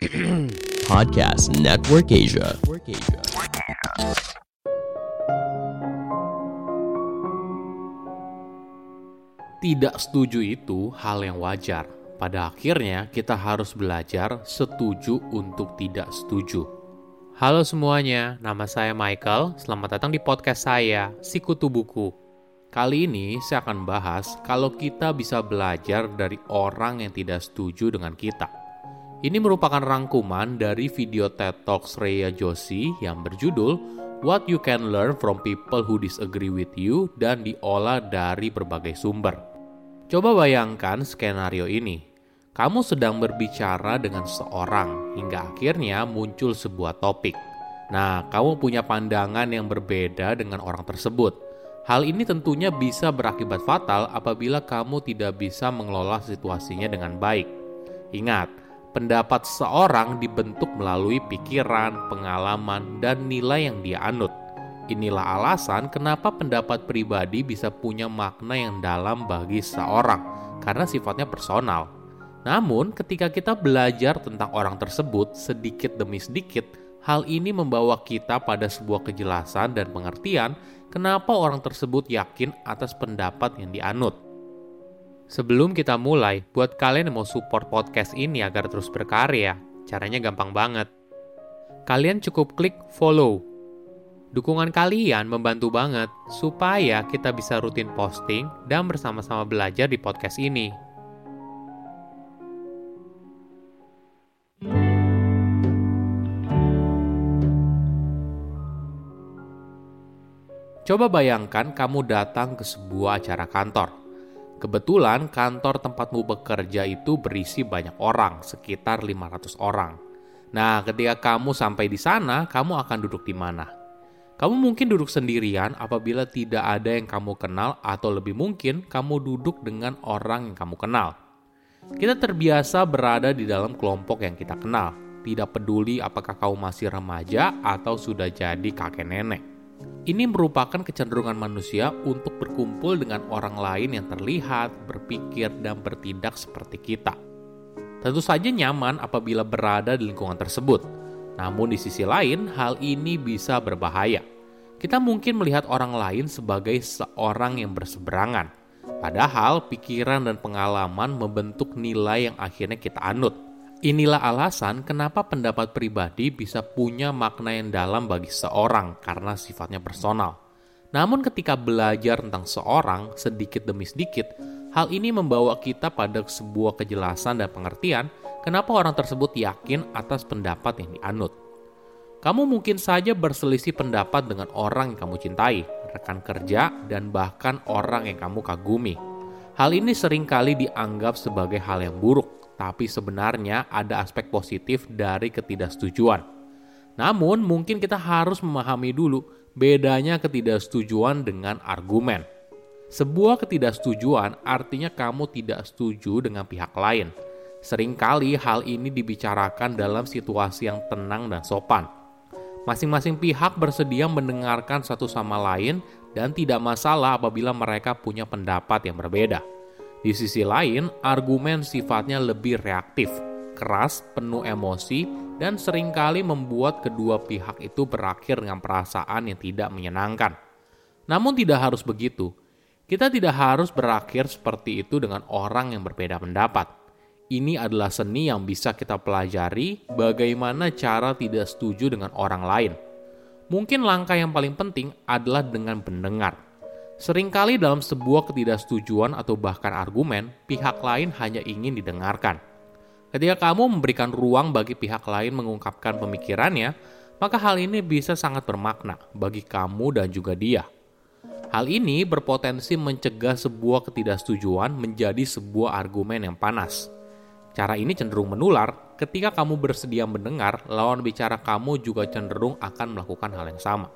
Podcast Network Asia. Tidak setuju itu hal yang wajar. Pada akhirnya, kita harus belajar setuju untuk tidak setuju. Halo semuanya, nama saya Michael. Selamat datang di podcast saya, Sikutu Buku. Kali ini saya akan bahas kalau kita bisa belajar dari orang yang tidak setuju dengan kita. Ini merupakan rangkuman dari video TED Talks Rhea Joshi yang berjudul What You Can Learn from People Who Disagree with You dan diolah dari berbagai sumber. Coba bayangkan skenario ini. Kamu sedang berbicara dengan seorang hingga akhirnya muncul sebuah topik. Nah, kamu punya pandangan yang berbeda dengan orang tersebut. Hal ini tentunya bisa berakibat fatal apabila kamu tidak bisa mengelola situasinya dengan baik. Ingat, pendapat seorang dibentuk melalui pikiran, pengalaman, dan nilai yang dia anut. Inilah alasan kenapa pendapat pribadi bisa punya makna yang dalam bagi seorang, karena sifatnya personal. Namun, ketika kita belajar tentang orang tersebut sedikit demi sedikit, hal ini membawa kita pada sebuah kejelasan dan pengertian kenapa orang tersebut yakin atas pendapat yang dianut. Sebelum kita mulai, buat kalian yang mau support podcast ini agar terus berkarya, caranya gampang banget. Kalian cukup klik follow. Dukungan kalian membantu banget supaya kita bisa rutin posting dan bersama-sama belajar di podcast ini. Coba bayangkan kamu datang ke sebuah acara kantor. Kebetulan kantor tempatmu bekerja itu berisi banyak orang, sekitar 500 orang. Nah, ketika kamu sampai di sana, kamu akan duduk di mana? Kamu mungkin duduk sendirian apabila tidak ada yang kamu kenal atau lebih mungkin kamu duduk dengan orang yang kamu kenal. Kita terbiasa berada di dalam kelompok yang kita kenal, tidak peduli apakah kamu masih remaja atau sudah jadi kakek nenek. Ini merupakan kecenderungan manusia untuk berkumpul dengan orang lain yang terlihat, berpikir, dan bertindak seperti kita. Tentu saja nyaman apabila berada di lingkungan tersebut. Namun di sisi lain, hal ini bisa berbahaya. Kita mungkin melihat orang lain sebagai seorang yang berseberangan. Padahal pikiran dan pengalaman membentuk nilai yang akhirnya kita anut. Inilah alasan kenapa pendapat pribadi bisa punya makna yang dalam bagi seorang karena sifatnya personal. Namun ketika belajar tentang seorang sedikit demi sedikit, hal ini membawa kita pada sebuah kejelasan dan pengertian kenapa orang tersebut yakin atas pendapat yang dianut. Kamu mungkin saja berselisih pendapat dengan orang yang kamu cintai, rekan kerja, dan bahkan orang yang kamu kagumi. Hal ini sering kali dianggap sebagai hal yang buruk, tapi sebenarnya ada aspek positif dari ketidaksetujuan. Namun, mungkin kita harus memahami dulu bedanya ketidaksetujuan dengan argumen. Sebuah ketidaksetujuan artinya kamu tidak setuju dengan pihak lain. Seringkali hal ini dibicarakan dalam situasi yang tenang dan sopan. Masing-masing pihak bersedia mendengarkan satu sama lain dan tidak masalah apabila mereka punya pendapat yang berbeda. Di sisi lain, argumen sifatnya lebih reaktif, keras, penuh emosi, dan sering kali membuat kedua pihak itu berakhir dengan perasaan yang tidak menyenangkan. Namun tidak harus begitu. Kita tidak harus berakhir seperti itu dengan orang yang berbeda pendapat. Ini adalah seni yang bisa kita pelajari bagaimana cara tidak setuju dengan orang lain. Mungkin langkah yang paling penting adalah dengan mendengar Seringkali dalam sebuah ketidaksetujuan atau bahkan argumen, pihak lain hanya ingin didengarkan. Ketika kamu memberikan ruang bagi pihak lain mengungkapkan pemikirannya, maka hal ini bisa sangat bermakna bagi kamu dan juga dia. Hal ini berpotensi mencegah sebuah ketidaksetujuan menjadi sebuah argumen yang panas. Cara ini cenderung menular ketika kamu bersedia mendengar, lawan bicara kamu juga cenderung akan melakukan hal yang sama.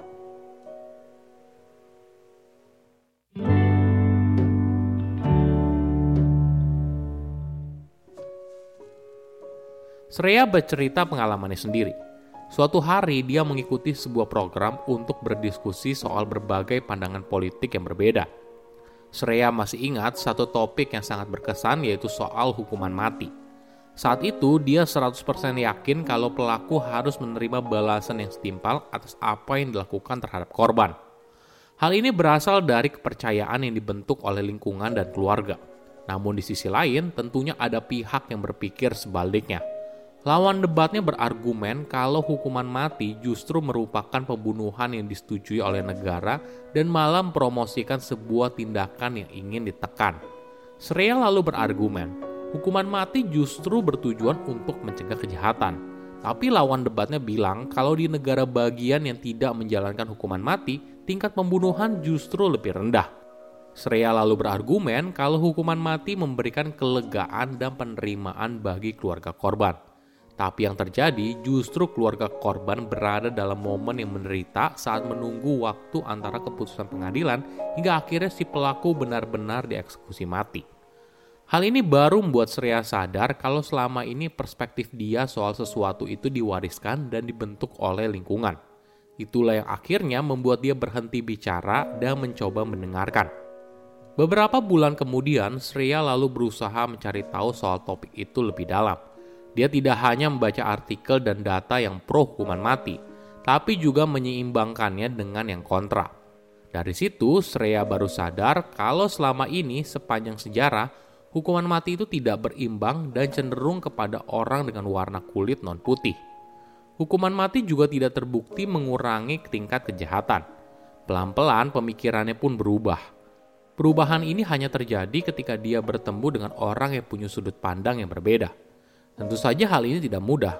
Sreya bercerita pengalamannya sendiri. Suatu hari dia mengikuti sebuah program untuk berdiskusi soal berbagai pandangan politik yang berbeda. Sreya masih ingat satu topik yang sangat berkesan yaitu soal hukuman mati. Saat itu dia 100% yakin kalau pelaku harus menerima balasan yang setimpal atas apa yang dilakukan terhadap korban. Hal ini berasal dari kepercayaan yang dibentuk oleh lingkungan dan keluarga. Namun di sisi lain, tentunya ada pihak yang berpikir sebaliknya. Lawan debatnya berargumen kalau hukuman mati justru merupakan pembunuhan yang disetujui oleh negara dan malah mempromosikan sebuah tindakan yang ingin ditekan. Srea lalu berargumen, hukuman mati justru bertujuan untuk mencegah kejahatan. Tapi lawan debatnya bilang kalau di negara bagian yang tidak menjalankan hukuman mati, tingkat pembunuhan justru lebih rendah. Sreya lalu berargumen kalau hukuman mati memberikan kelegaan dan penerimaan bagi keluarga korban. Tapi yang terjadi justru keluarga korban berada dalam momen yang menderita saat menunggu waktu antara keputusan pengadilan hingga akhirnya si pelaku benar-benar dieksekusi mati. Hal ini baru membuat Srea sadar kalau selama ini perspektif dia soal sesuatu itu diwariskan dan dibentuk oleh lingkungan. Itulah yang akhirnya membuat dia berhenti bicara dan mencoba mendengarkan. Beberapa bulan kemudian, Srea lalu berusaha mencari tahu soal topik itu lebih dalam. Dia tidak hanya membaca artikel dan data yang pro hukuman mati, tapi juga menyeimbangkannya dengan yang kontra. Dari situ, Srea baru sadar kalau selama ini sepanjang sejarah, hukuman mati itu tidak berimbang dan cenderung kepada orang dengan warna kulit non-putih. Hukuman mati juga tidak terbukti mengurangi tingkat kejahatan. Pelan-pelan pemikirannya pun berubah. Perubahan ini hanya terjadi ketika dia bertemu dengan orang yang punya sudut pandang yang berbeda. Tentu saja hal ini tidak mudah.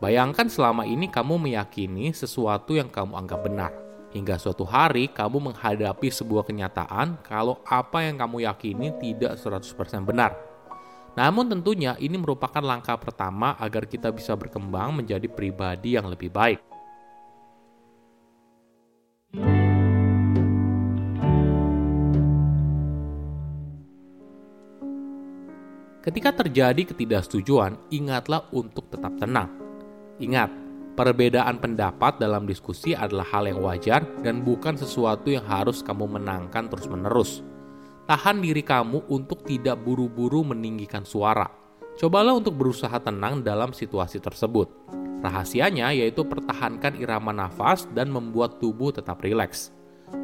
Bayangkan selama ini kamu meyakini sesuatu yang kamu anggap benar hingga suatu hari kamu menghadapi sebuah kenyataan kalau apa yang kamu yakini tidak 100% benar. Namun tentunya ini merupakan langkah pertama agar kita bisa berkembang menjadi pribadi yang lebih baik. Ketika terjadi ketidaksetujuan, ingatlah untuk tetap tenang. Ingat, Perbedaan pendapat dalam diskusi adalah hal yang wajar dan bukan sesuatu yang harus kamu menangkan terus-menerus. Tahan diri kamu untuk tidak buru-buru meninggikan suara. Cobalah untuk berusaha tenang dalam situasi tersebut. Rahasianya yaitu pertahankan irama nafas dan membuat tubuh tetap rileks.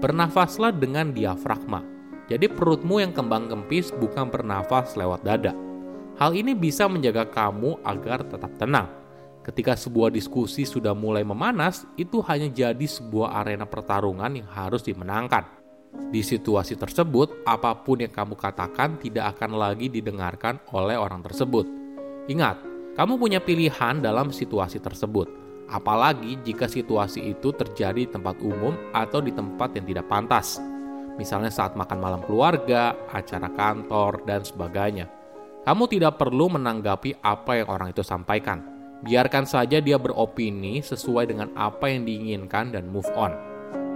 Bernafaslah dengan diafragma. Jadi perutmu yang kembang kempis bukan bernafas lewat dada. Hal ini bisa menjaga kamu agar tetap tenang Ketika sebuah diskusi sudah mulai memanas, itu hanya jadi sebuah arena pertarungan yang harus dimenangkan. Di situasi tersebut, apa pun yang kamu katakan tidak akan lagi didengarkan oleh orang tersebut. Ingat, kamu punya pilihan dalam situasi tersebut, apalagi jika situasi itu terjadi di tempat umum atau di tempat yang tidak pantas. Misalnya saat makan malam keluarga, acara kantor, dan sebagainya. Kamu tidak perlu menanggapi apa yang orang itu sampaikan Biarkan saja dia beropini sesuai dengan apa yang diinginkan dan move on.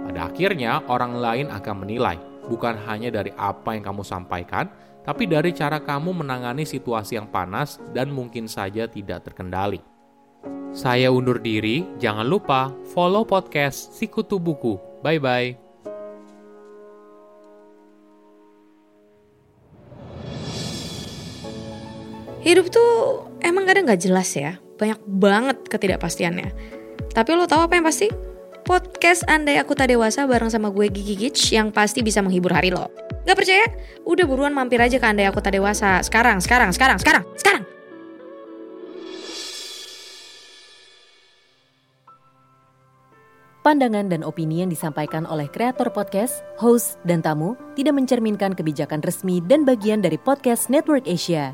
Pada akhirnya, orang lain akan menilai, bukan hanya dari apa yang kamu sampaikan, tapi dari cara kamu menangani situasi yang panas dan mungkin saja tidak terkendali. Saya undur diri, jangan lupa follow podcast Sikutu Buku. Bye-bye. Hidup tuh emang kadang gak jelas ya banyak banget ketidakpastiannya. Tapi lo tahu apa yang pasti? Podcast Andai Aku Tak Dewasa bareng sama gue Gigi Gich yang pasti bisa menghibur hari lo. Gak percaya? Udah buruan mampir aja ke Andai Aku Tak Dewasa. Sekarang, sekarang, sekarang, sekarang, sekarang. Pandangan dan opini yang disampaikan oleh kreator podcast, host, dan tamu tidak mencerminkan kebijakan resmi dan bagian dari podcast Network Asia.